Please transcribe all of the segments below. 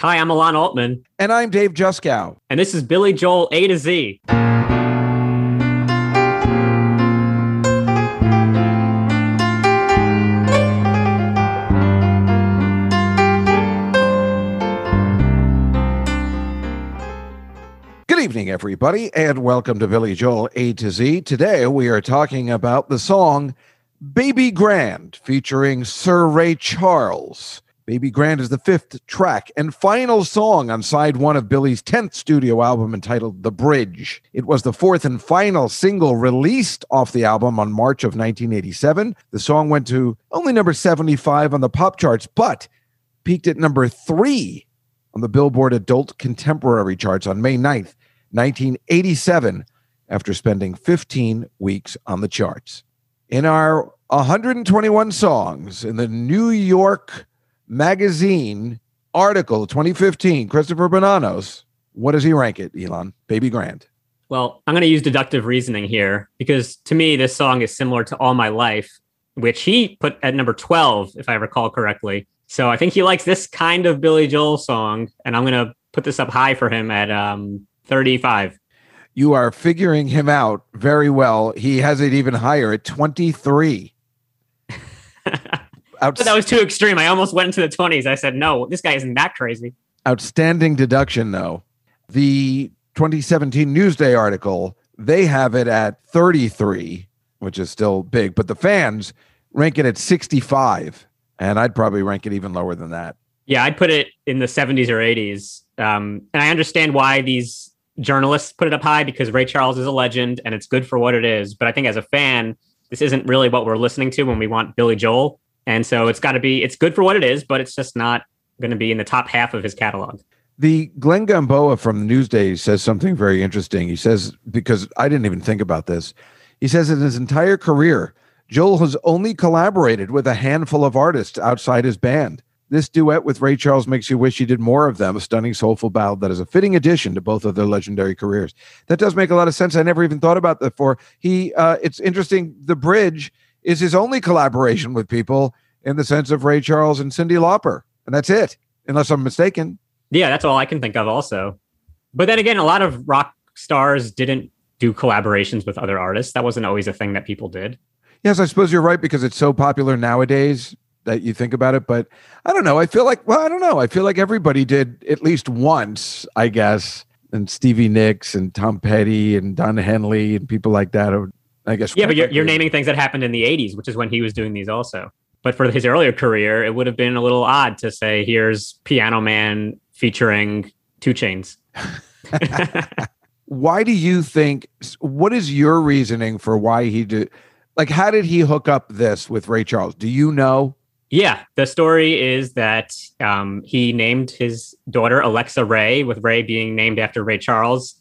Hi, I'm Alon Altman. And I'm Dave Juskow. And this is Billy Joel A to Z. Good evening, everybody, and welcome to Billy Joel A to Z. Today we are talking about the song Baby Grand featuring Sir Ray Charles. Baby Grand is the fifth track and final song on side one of Billy's 10th studio album entitled The Bridge. It was the fourth and final single released off the album on March of 1987. The song went to only number 75 on the pop charts, but peaked at number three on the Billboard Adult Contemporary charts on May 9th, 1987 after spending 15 weeks on the charts. In our 121 songs in the New York Magazine article 2015, Christopher Bonanos, what does he rank it, Alon? Baby Grand. Well, I'm going to use deductive reasoning here because to me, this song is similar to All My Life, which he put at number 12, if I recall correctly. So I think he likes this kind of Billy Joel song, and I'm going to put this up high for him at um, 35. You are figuring him out very well. He has it even higher at 23. That was too extreme. I almost went into the 20s. I said, no, this guy isn't that crazy. Outstanding deduction, though. The 2017 Newsday article, they have it at 33, which is still big, but the fans rank it at 65. And I'd probably rank it even lower than that. Yeah, I'd put it in the 70s or 80s. Um, and I understand why these journalists put it up high because Ray Charles is a legend and it's good for what it is. But I think as a fan, this isn't really what we're listening to when we want Billy Joel. And so it's got to be, it's good for what it is, but it's just not going to be in the top half of his catalog. The Glenn Gamboa from Newsday says something very interesting. He says, because I didn't even think about this, he says in his entire career, Joel has only collaborated with a handful of artists outside his band. This duet with Ray Charles makes you wish he did more of them, a stunning, soulful ballad that is a fitting addition to both of their legendary careers. That does make a lot of sense. I never even thought about that before. He, uh, it's interesting. The Bridge is his only collaboration with people in the sense of Ray Charles and Cyndi Lauper, and that's it, unless I'm mistaken. Yeah, that's all I can think of. Also, but then again, a lot of rock stars didn't do collaborations with other artists. That wasn't always a thing that people did. Yes, I suppose you're right because it's so popular nowadays that you think about it. But I don't know. I feel like, well, I don't know. I feel like everybody did at least once, I guess. And Stevie Nicks and Tom Petty and Don Henley and people like that. I guess. Yeah, but you're, you're naming things that happened in the 80s, which is when he was doing these also. But for his earlier career, it would have been a little odd to say, here's Piano Man featuring 2 Chainz. why do you think, what is your reasoning for why he did? Like, how did he hook up this with Ray Charles? Do you know? Yeah, the story is that um, he named his daughter Alexa Ray, with Ray being named after Ray Charles.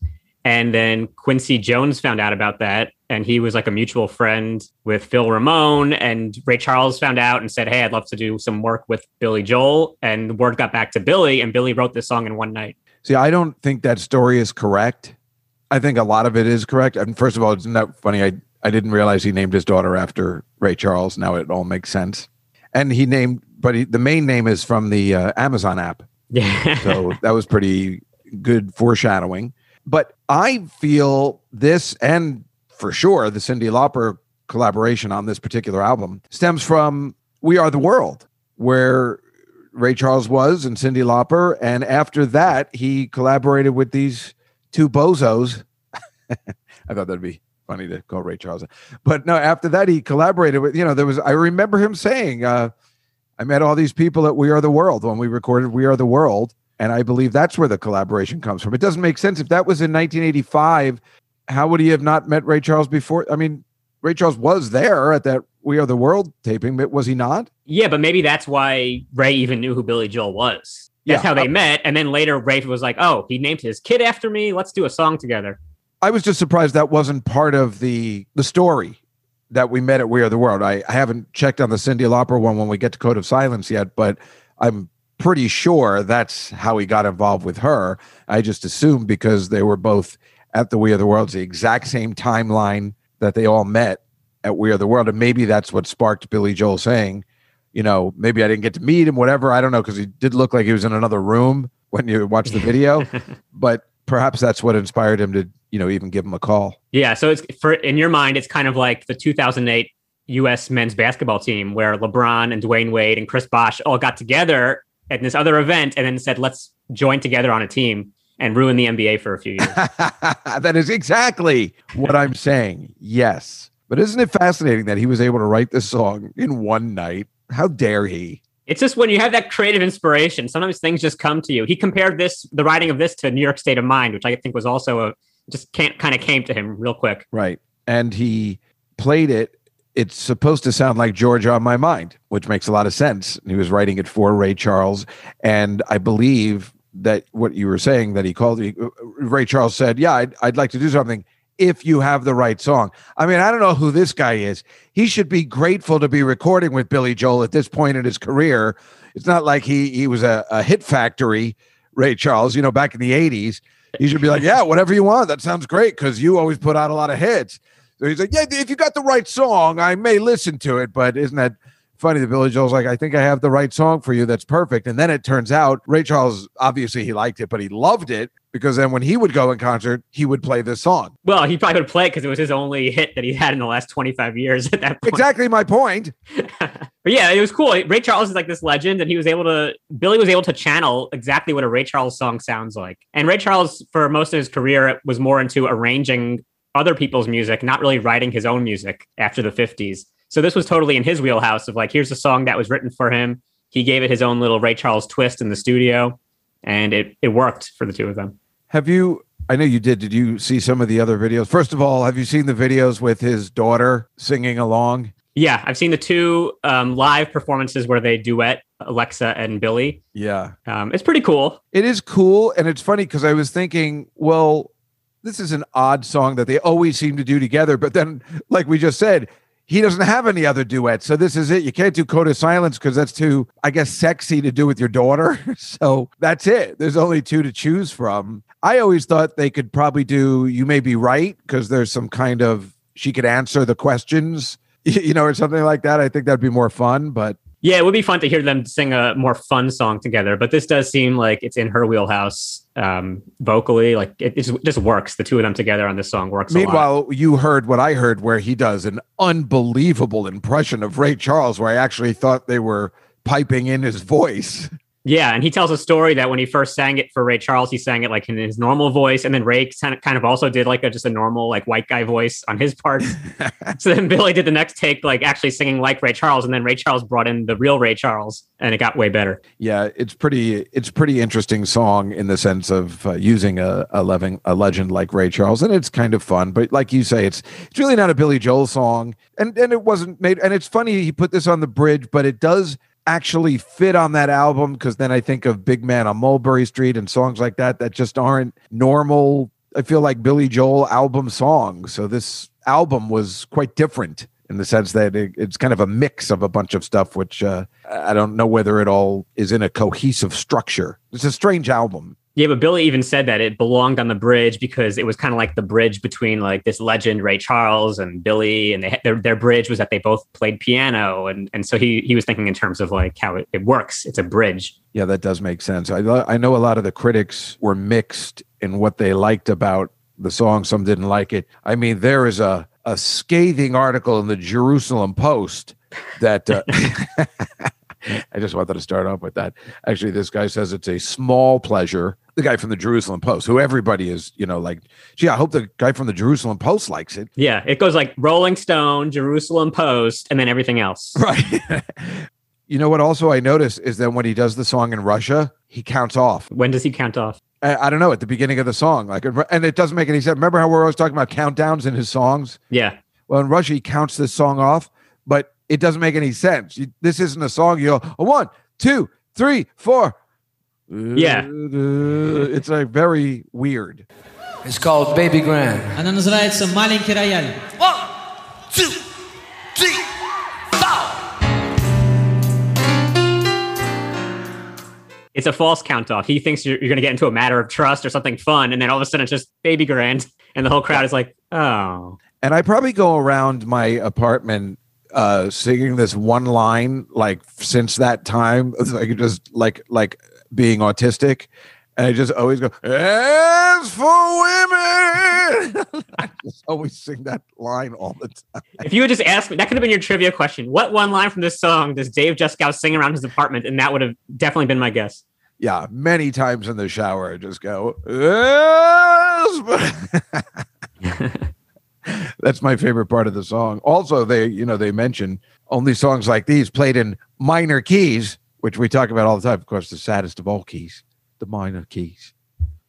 And then Quincy Jones found out about that. And he was like a mutual friend with Phil Ramone. And Ray Charles found out and said, Hey, I'd love to do some work with Billy Joel. And the word got back to Billy, and Billy wrote this song in one night. See, I don't think that story is correct. I think a lot of it is correct. And first of all, it's not that funny. I, I didn't realize he named his daughter after Ray Charles. Now it all makes sense and he named, but he, the main name is from the uh, Amazon app. Yeah. so that was pretty good foreshadowing. But I feel this, and for sure, the Cyndi Lauper collaboration on this particular album stems from We Are the World, where Ray Charles was and Cyndi Lauper. And after that, he collaborated with these two bozos. I thought that'd be funny to call Ray Charles. But no, after that, he collaborated with, you know, there was, I remember him saying, uh, I met all these people at We Are the World when we recorded We Are the World. And I believe that's where the collaboration comes from. It doesn't make sense. If that was in 1985, how would he have not met Ray Charles before? I mean, Ray Charles was there at that We Are the World taping, but was he not? Yeah, but maybe that's why Ray even knew who Billy Joel was. That's yeah. how they met. And then later, Ray was like, oh, he named his kid after me. Let's do a song together. I was just surprised that wasn't part of the the story that we met at We Are the World. I, I haven't checked on the Cyndi Lauper one when we get to Code of Silence yet, but I'm pretty sure that's how he got involved with her. I just assumed because they were both at the We Are the World, the exact same timeline that they all met at We Are the World. And maybe that's what sparked Billy Joel saying, you know, maybe I didn't get to meet him, whatever. I don't know, because he did look like he was in another room when you watch the video, but perhaps that's what inspired him to, you know, even give him a call. Yeah. So it's for in your mind, it's kind of like the 2008 U.S. men's basketball team where LeBron and Dwyane Wade and Chris Bosh all got together at this other event and then said, "Let's join together on a team." And ruin the NBA for a few years. that is exactly what I'm saying. Yes. But isn't it fascinating that he was able to write this song in one night? How dare he? It's just when you have that creative inspiration, sometimes things just come to you. He compared this, the writing of this, to New York State of Mind, which I think was also a just can't kind of came to him real quick. Right. And he played it. It's supposed to sound like Georgia on My Mind, which makes a lot of sense. He was writing it for Ray Charles. And I believe that what you were saying that he called uh, Ray Charles said, Yeah, I'd, I'd like to do something if you have the right song. I mean, I don't know who this guy is. He should be grateful to be recording with Billy Joel at this point in his career. It's not like he he was a, a hit factory, Ray Charles, you know, back in the 80s. He should be like, Yeah, whatever you want. That sounds great because you always put out a lot of hits. So he's like, Yeah, if you got the right song, I may listen to it, but isn't that funny. The Billy Joel's like, I think I have the right song for you. That's perfect. And then it turns out Ray Charles, obviously he liked it, but he loved it because then when he would go in concert, he would play this song. Well, he probably would play it because it was his only hit that he had in the last 25 years at that point. Exactly my point. but yeah, it was cool. Ray Charles is like this legend, and he was able to, Billy was able to channel exactly what a Ray Charles song sounds like. And Ray Charles, for most of his career, was more into arranging other people's music, not really writing his own music after the 50s. So this was totally in his wheelhouse of like, here's a song that was written for him. He gave it his own little Ray Charles twist in the studio, and it it worked for the two of them. Have you? I know you did. Did you see some of the other videos? First of all, have you seen the videos with his daughter singing along? Yeah, I've seen the two um, live performances where they duet Alexa and Billy. Yeah, um, it's pretty cool. It is cool, and it's funny because I was thinking, well, this is an odd song that they always seem to do together, but then, like we just said, he doesn't have any other duets. So this is it. You can't do Code of Silence because that's too, I guess, sexy to do with your daughter. so that's it. There's only two to choose from. I always thought they could probably do You May Be Right because there's some kind of, she could answer the questions, you know, or something like that. I think that'd be more fun. But yeah, it would be fun to hear them sing a more fun song together. But this does seem like it's in her wheelhouse um, vocally. Like it, it, just works. The two of them together on this song works. Meanwhile, you heard what I heard, where he does an unbelievable impression of Ray Charles, where I actually thought they were piping in his voice. Yeah, and he tells a story that when he first sang it for Ray Charles, he sang it like in his normal voice, and then Ray kind of also did like a just a normal like white guy voice on his part. so then Billy did the next take, like actually singing like Ray Charles, and then Ray Charles brought in the real Ray Charles, and it got way better. Yeah, it's pretty it's pretty interesting song in the sense of uh, using a a, living, a legend like Ray Charles, and it's kind of fun. But like you say, it's it's really not a Billy Joel song, and and it wasn't made. And it's funny he put this on the bridge, but it does actually fit on that album because then I think of Big Man on Mulberry Street and songs like that that just aren't normal. I feel like Billy Joel album songs. So this album was quite different in the sense that it, it's kind of a mix of a bunch of stuff, which uh, I don't know whether it all is in a cohesive structure. It's a strange album. Yeah, but Billy even said that it belonged on the bridge because it was kind of like the bridge between like this legend Ray Charles and Billy, and they, their their bridge was that they both played piano, and and so he he was thinking in terms of like how it, it works. It's a bridge. Yeah, that does make sense. I I know a lot of the critics were mixed in what they liked about the song. Some didn't like it. I mean, there is a a scathing article in the Jerusalem Post that. Uh, I just wanted to start off with that. Actually, this guy says it's a small pleasure. The guy from the Jerusalem Post, who everybody is, you know, like, gee, I hope the guy from the Jerusalem Post likes it. Yeah, it goes like Rolling Stone, Jerusalem Post, and then everything else. Right. you know what? Also, I notice is that when he does the song in Russia, he counts off. When does he count off? I, don't know. At the beginning of the song, like, and it doesn't make any sense. Remember how we're always talking about countdowns in his songs? Yeah. Well, in Russia, he counts this song off, but it doesn't make any sense. You, this isn't a song. You go a one, two, three, four. Yeah, it's like very weird. It's called Baby Grand. Она называется «Маленький рояль». One, two, three, four. It's a false count off. He thinks you're, you're going to get into a matter of trust or something fun, and then all of a sudden it's just baby grand, and the whole crowd is like, "Oh." And I probably go around my apartment uh singing this one line like since that time like just like like being autistic And I just always go, as for women. I just always sing that line all the time. If you would just ask me, that could have been your trivia question. What one line from this song does Dave Juskow sing around his apartment? And that would have definitely been my guess. Yeah, many times in the shower, I just go, yes. That's my favorite part of the song. Also, they, you know, they mention only songs like these played in minor keys, which we talk about all the time. Of course, the saddest of all keys, the minor keys.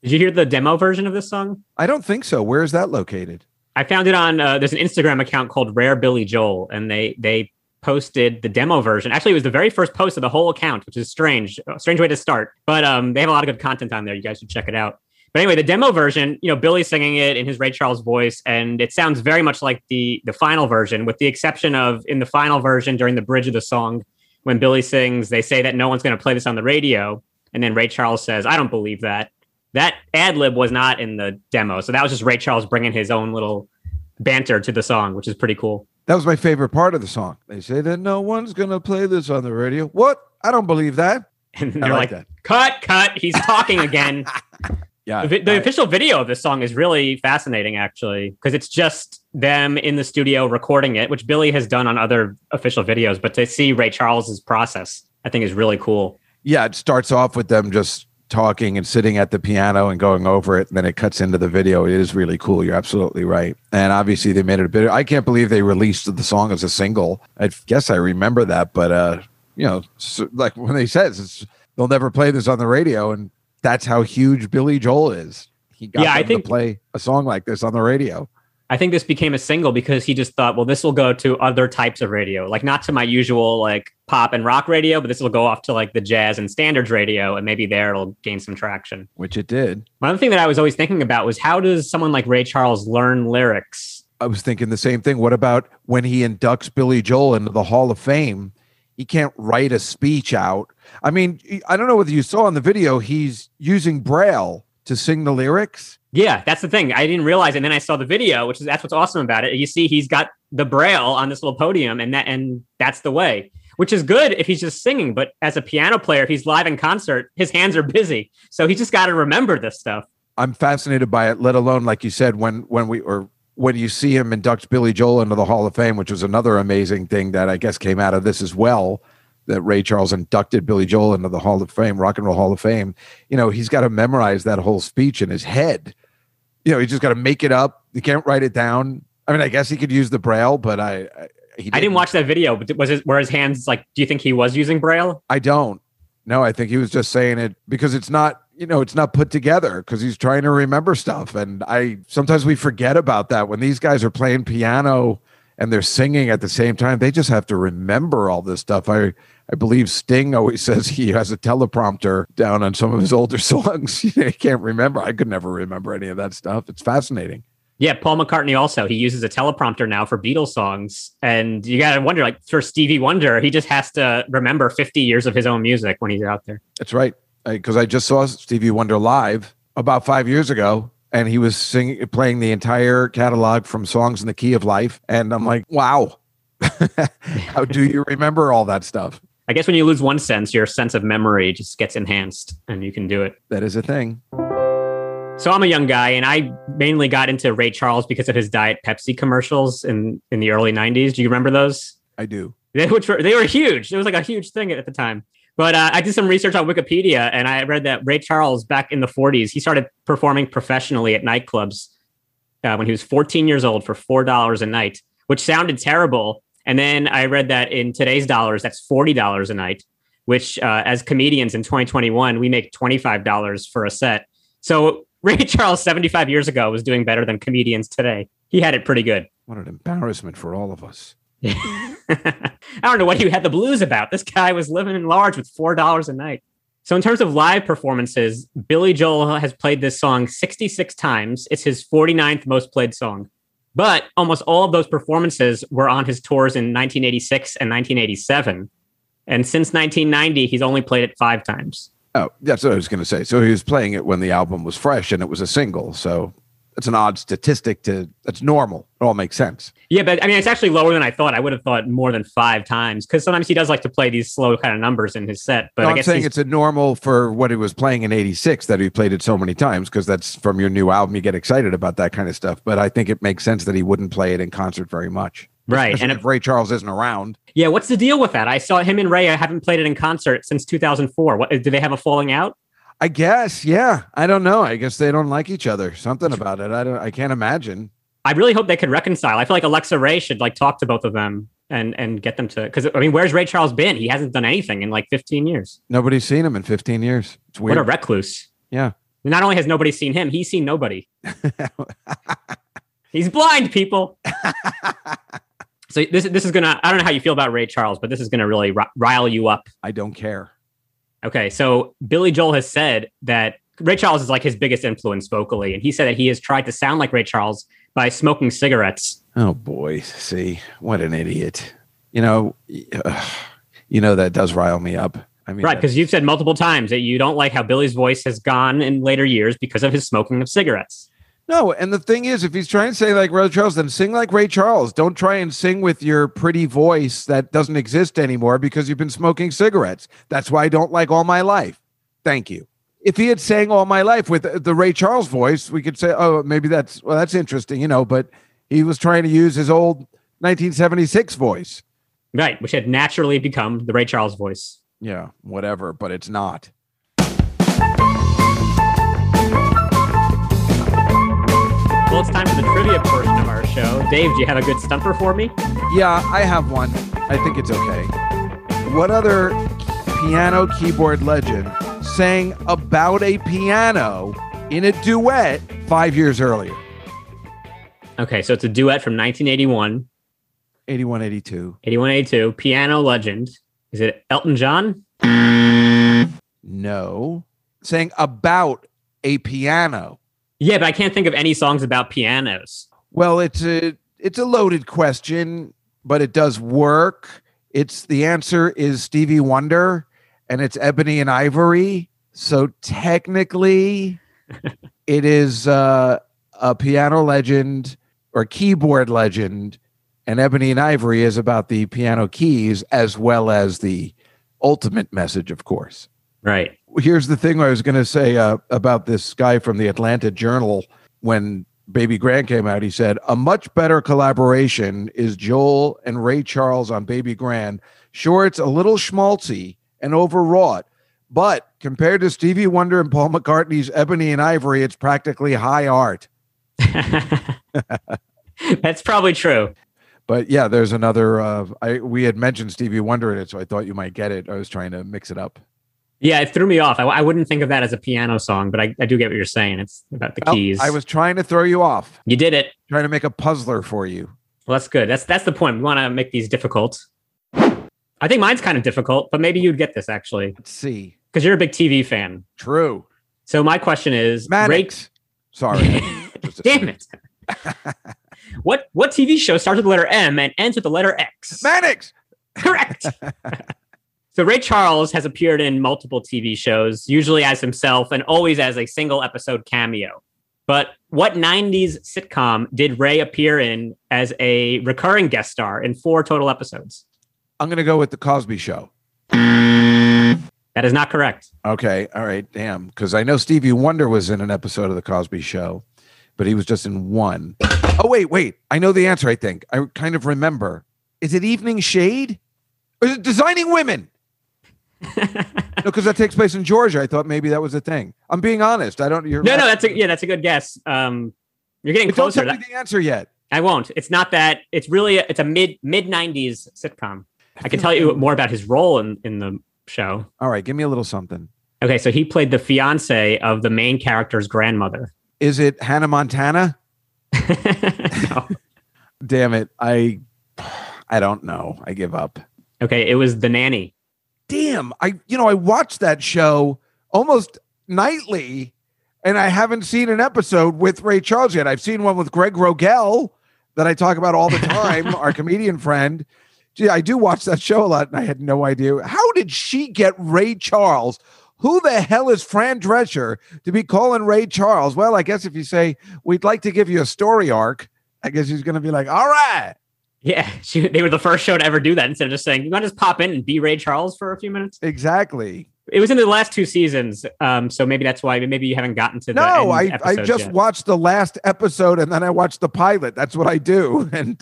Did you hear the demo version of this song? I don't think so. Where is that located? I found it on. Uh, there's an Instagram account called Rare Billy Joel, and they they posted the demo version. Actually, it was the very first post of the whole account, which is strange, a strange way to start. But um, they have a lot of good content on there. You guys should check it out. But anyway, the demo version, you know, Billy singing it in his Ray Charles voice, and it sounds very much like the the final version, with the exception of in the final version during the bridge of the song, when Billy sings, they say that no one's going to play this on the radio, and then Ray Charles says, "I don't believe that." That ad lib was not in the demo, so that was just Ray Charles bringing his own little banter to the song, which is pretty cool. That was my favorite part of the song. They say that no one's going to play this on the radio. What? I don't believe that. And they're like like, that. "Cut, cut! He's talking again." Yeah. The, the I- official video of this song is really fascinating, actually, because it's just them in the studio recording it, which Billy has done on other official videos. But to see Ray Charles's process, I think is really cool. yeah, it starts off with them just talking and sitting at the piano and going over it. And then it cuts into the video. It is really cool. You're absolutely right. And obviously, they made it a bit. I can't believe they released the song as a single. I guess I remember that, but uh, you know, like when they says it's, they'll never play this on the radio, and that's how huge Billy Joel is. He got Yeah, I think- to play a song like this on the radio. I think this became a single because he just thought, well, this will go to other types of radio, like not to my usual like pop and rock radio, but this will go off to like the jazz and standards radio, and maybe there it'll gain some traction. Which it did. One thing that I was always thinking about was how does someone like Ray Charles learn lyrics? I was thinking the same thing. What about when he inducts Billy Joel into the Hall of Fame? He can't write a speech out. I mean, I don't know whether you saw in the video, he's using Braille to sing the lyrics. Yeah, that's the thing. I didn't realize, and then I saw the video, which is that's what's awesome about it. You see, he's got the braille on this little podium, and that and that's the way, which is good if he's just singing. But as a piano player, if he's live in concert, his hands are busy, so he just got to remember this stuff. I'm fascinated by it, let alone, like you said, when when we or when you see him induct Billy Joel into the Hall of Fame, which was another amazing thing that I guess came out of this as well. That Ray Charles inducted Billy Joel into the Hall of Fame, Rock and Roll Hall of Fame. You know, he's got to memorize that whole speech in his head. You know, he just got to make it up. He can't write it down. I mean, I guess he could use the braille, but I, I he I didn't watch that video, but was it were his hands like? Do you think he was using braille? I don't. No, I think he was just saying it because it's not, you know, it's not put together because he's trying to remember stuff. And I sometimes we forget about that when these guys are playing piano and they're singing at the same time. They just have to remember all this stuff. I I believe Sting always says he has a teleprompter down on some of his older songs. he can't remember. I could never remember any of that stuff. It's fascinating. Yeah, Paul McCartney also he uses a teleprompter now for Beatles songs, and you got to wonder, like for Stevie Wonder, he just has to remember 50 years of his own music when he's out there. That's right. Because I, just saw Stevie Wonder live about five years ago, and he was singing, playing the entire catalog from songs in the key of life, and I'm like, wow, how do you remember all that stuff? I guess when you lose one sense, your sense of memory just gets enhanced, and you can do it. That is a thing. So I'm a young guy, and I mainly got into Ray Charles because of his Diet Pepsi commercials in in the early '90s. Do you remember those? I do. They, which were they were huge. It was like a huge thing at the time. But uh, I did some research on Wikipedia, and I read that Ray Charles, back in the '40s, he started performing professionally at nightclubs uh, when he was 14 years old for four dollars a night, which sounded terrible. And then I read that in today's dollars, that's forty dollars a night. Which, uh, as comedians in 2021, we make twenty five dollars for a set. So Ray Charles, 75 years ago, was doing better than comedians today. He had it pretty good. What an embarrassment for all of us. Mm-hmm. I don't know what he had the blues about. This guy was living in large with four dollars a night. So, in terms of live performances, Billy Joel has played this song 66 times. It's his 49th most played song. But almost all of those performances were on his tours in 1986 and 1987. And since 1990, he's only played it five times. Oh, that's what I was going to say. So he was playing it when the album was fresh and it was a single. So that's an odd statistic to that's normal. It all makes sense. Yeah, but I mean, it's actually lower than I thought. I would have thought more than five times because sometimes he does like to play these slow kind of numbers in his set. But No, I I'm guess saying it's a normal for what he was playing in 86 that he played it so many times because that's from your new album. You get excited about that kind of stuff. But I think it makes sense that he wouldn't play it in concert very much. right. Especially And if Ray Charles isn't around. yeah, what's the deal with that? I saw him and Ray. I haven't played it in concert since 2004. What do they have a falling out? I guess, yeah. I don't know. I guess they don't like each other. Something about it. I don't. I can't imagine. I really hope they could reconcile. I feel like Alexa Ray should like talk to both of them and and get them to because I mean, where's Ray Charles been? He hasn't done anything in like 15 years. Nobody's seen him in 15 years. It's weird. What a recluse. Yeah. Not only has nobody seen him, he's seen nobody. he's blind, people. so this this is gonna. I don't know how you feel about Ray Charles, but this is gonna really ri- rile you up. I don't care. Okay, so Billy Joel has said that Ray Charles is like his biggest influence vocally, and he said that he has tried to sound like Ray Charles by smoking cigarettes. Oh boy, see what an idiot. You know, ugh, you know that does rile me up. I mean, Right, because you've said multiple times that you don't like how Billy's voice has gone in later years because of his smoking of cigarettes. No, and the thing is, if he's trying to say like Ray Charles, then sing like Ray Charles. Don't try and sing with your pretty voice that doesn't exist anymore because you've been smoking cigarettes. That's why I don't like All My Life. Thank you. If he had sang All My Life with the Ray Charles voice, we could say, oh, maybe that's well, that's interesting, you know. But he was trying to use his old 1976 voice. Right, which had naturally become the Ray Charles voice. Yeah, whatever, but it's not. Well, it's time for the trivia portion of our show. Dave, do you have a good stumper for me? Yeah, I have one. I think it's okay. What other piano keyboard legend sang about a piano in a duet five years earlier? Okay, so it's a duet from 1981, 81, 82. 81, 82, piano legend. Is it Elton John? No. Saying about a piano. Yeah, but I can't think of any songs about pianos. Well, it's a it's a loaded question, but it does work. It's the answer is Stevie Wonder and it's Ebony and Ivory. So technically it is uh, a piano legend or keyboard legend and Ebony and Ivory is about the piano keys as well as the ultimate message of course Right. here's the thing I was going to say uh, about this guy from the Atlanta Journal when Baby Grand came out. He said a much better collaboration is Joel and Ray Charles on Baby Grand. Sure, it's a little schmaltzy and overwrought, but compared to Stevie Wonder and Paul McCartney's Ebony and Ivory, it's practically high art. That's probably true. But yeah, there's another. Uh, I we had mentioned Stevie Wonder in it, so I thought you might get it. I was trying to mix it up. Yeah, it threw me off. I, I wouldn't think of that as a piano song, but I, I do get what you're saying. It's about the Oh, keys. I was trying to throw you off, you did it. trying to make a puzzler for you. Well, that's good. That's that's the point. We want to make these difficult. I think mine's kind of difficult, but maybe you'd get this actually Let's see. because you're a big TV fan. True. So my question is, Ray- Mannix. Sorry. Damn it! what what TV show starts with the letter M and ends with the letter X? Mannix. Correct. so Ray Charles has appeared in multiple TV shows, usually as himself and always as a single episode cameo. But what 90s sitcom did Ray appear in as a recurring guest star in four total episodes? I'm going to go with the Cosby Show. That is not correct. Okay. All right. Damn. Because I know Stevie Wonder was in an episode of the Cosby Show, but he was just in one. Oh, wait, wait. I know the answer, I think. I kind of remember. Is it Evening Shade? Or is it Designing Women? No, because that takes place in Georgia. I thought maybe that was a thing. I'm being honest. I don't. You're No, no, that's a yeah, that's a good guess. Um, you're getting But don't closer. tell me the answer yet. I won't. It's not that. It's really a, it's a mid mid '90s sitcom. I can tell you more about his role in in the show. All right. Give me a little something. Okay, so he played the fiance of the main character's grandmother. Is it Hannah Montana? Damn it. I. I don't know. I give up. Okay, it was the nanny. I you know i watch that show almost nightly and i haven't seen an episode with ray charles yet i've seen one with greg rogel that i talk about all the time our comedian friend Gee, i do watch that show a lot and i had no idea how did she get ray charles who the hell is Fran Drescher to be calling Ray Charles? Well, I guess if you say we'd like to give you a story arc, I guess he's going to be like, all right. Yeah, she, they were the first show to ever do that. Instead of just saying, "You want to just pop in and be Ray Charles for a few minutes?" Exactly. It was in the last two seasons, um, so maybe that's why. Maybe you haven't gotten to the No, I, I just yet. watched the last episode and then I watched the pilot. That's what I do. And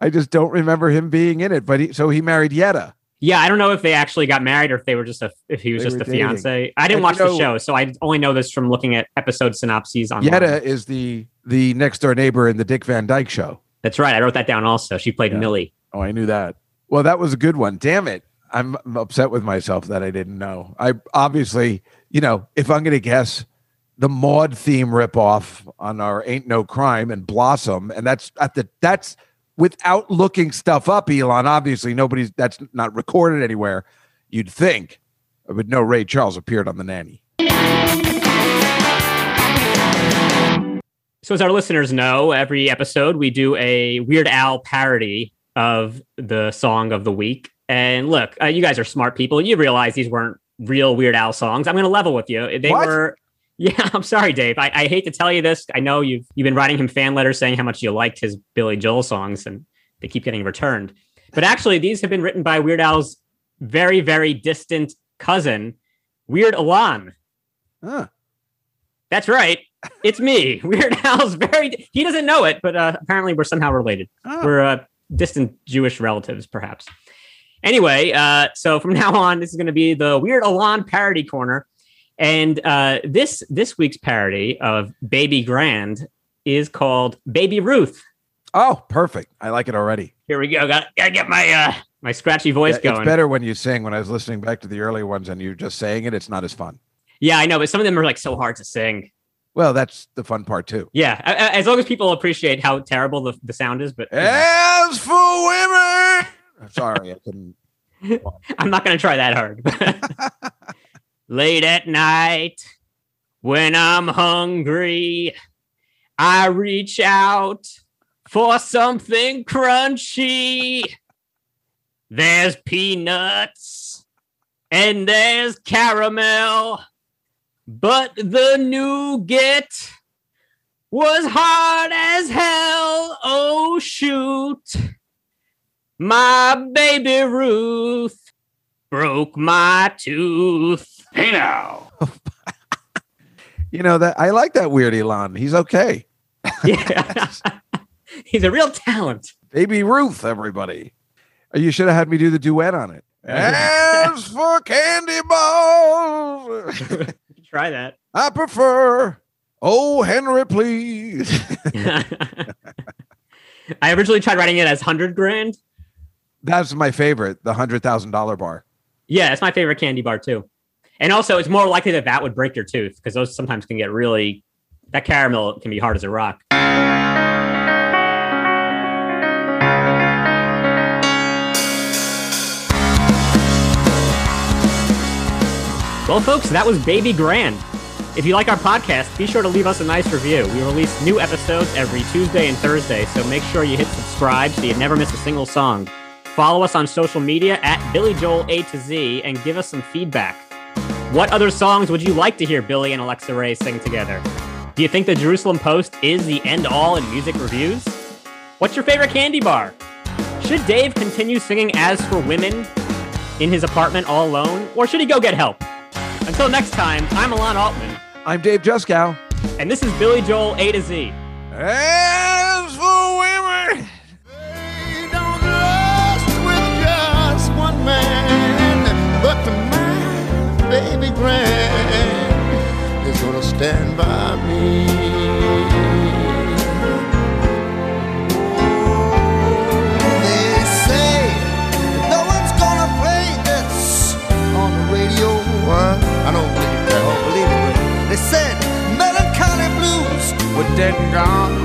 I just don't remember him being in it. But he, so he married Yetta. Yeah, I don't know if they actually got married or if they were just a if he was They just a dating. fiance. I didn't And watch you know- the show, so I only know this from looking at episode synopses online. Yetta is the the next door neighbor in the Dick Van Dyke show. That's right. I wrote that down also. She played Yeah. Millie. Oh, I knew that. Well, that was a good one. Damn it. I'm I'm upset with myself that I didn't know. I obviously, you know, if I'm going to guess the Maude theme ripoff on our Ain't No Crime and Blossom, and that's at the that's without looking stuff up, Alon. Obviously, nobody's that's not recorded anywhere. You'd think, but no, Ray Charles appeared on the nanny. So, as our listeners know, every episode we do a Weird Al parody of the song of the week. And look, uh, you guys are smart people. You realize these weren't real Weird Al songs. I'm going to level with you. They What? were. Yeah, I'm sorry, Dave. I, I hate to tell you this. I know you've you've been writing him fan letters saying how much you liked his Billy Joel songs, and they keep getting returned. But actually, these have been written by Weird Al's very, very distant cousin, Weird Alan. Huh. That's right. It's me. Weird Al's very. He doesn't know it, but uh, apparently we're somehow related. Oh. We're uh, distant Jewish relatives, perhaps. Anyway, uh, so from now on, this is going to be the Weird Alon parody corner, and uh, this this week's parody of Baby Grand is called Baby Ruth. Oh, perfect. I like it already. Here we go. Got to get my uh, my scratchy voice Yeah, going. it's better when you sing. When I was listening back to the early ones and you're just saying it, it's not as fun. Yeah, I know, but some of them are like so hard to sing. Well, that's the fun part too. Yeah, as long as people appreciate how terrible the, the sound is, but you know, As for women, sorry, I couldn't. I'm not going to try that hard. Late at night, when I'm hungry, I reach out for something crunchy. There's peanuts and there's caramel, but the nougat was hard as hell. Oh, shoot. My baby Ruth broke my tooth. Hey now. You know that I like that weird Alon. He's okay. Yeah. He's a real talent. Baby Ruth, everybody. Uh, You should have had me do the duet on it. As for candy balls, Try that. I prefer. Oh, Henry, please. I originally tried writing it as 100 grand. That's my favorite, the hundred thousand dollar bar. Yeah, it's my favorite candy bar too. And also, it's more likely that that would break your tooth because those sometimes can get really, that caramel can be hard as a rock. Well, folks, that was Baby Grand. If you like our podcast, be sure to leave us a nice review. We release new episodes every Tuesday and Thursday, so make sure you hit subscribe so you never miss a single song. Follow us on social media at Billy Joel A to Z and give us some feedback. What other songs would you like to hear Billy and Alexa Ray sing together? Do you think the Jerusalem Post is the end all in music reviews? What's your favorite candy bar? Should Dave continue singing As for Women in his apartment all alone, or should he go get help? Until next time, I'm Alon Altman, I'm Dave Juskow. and this is Billy Joel A to Z. As for women. They don't lust with just one man, but my baby grand is gonna stand by me. Dead and gone.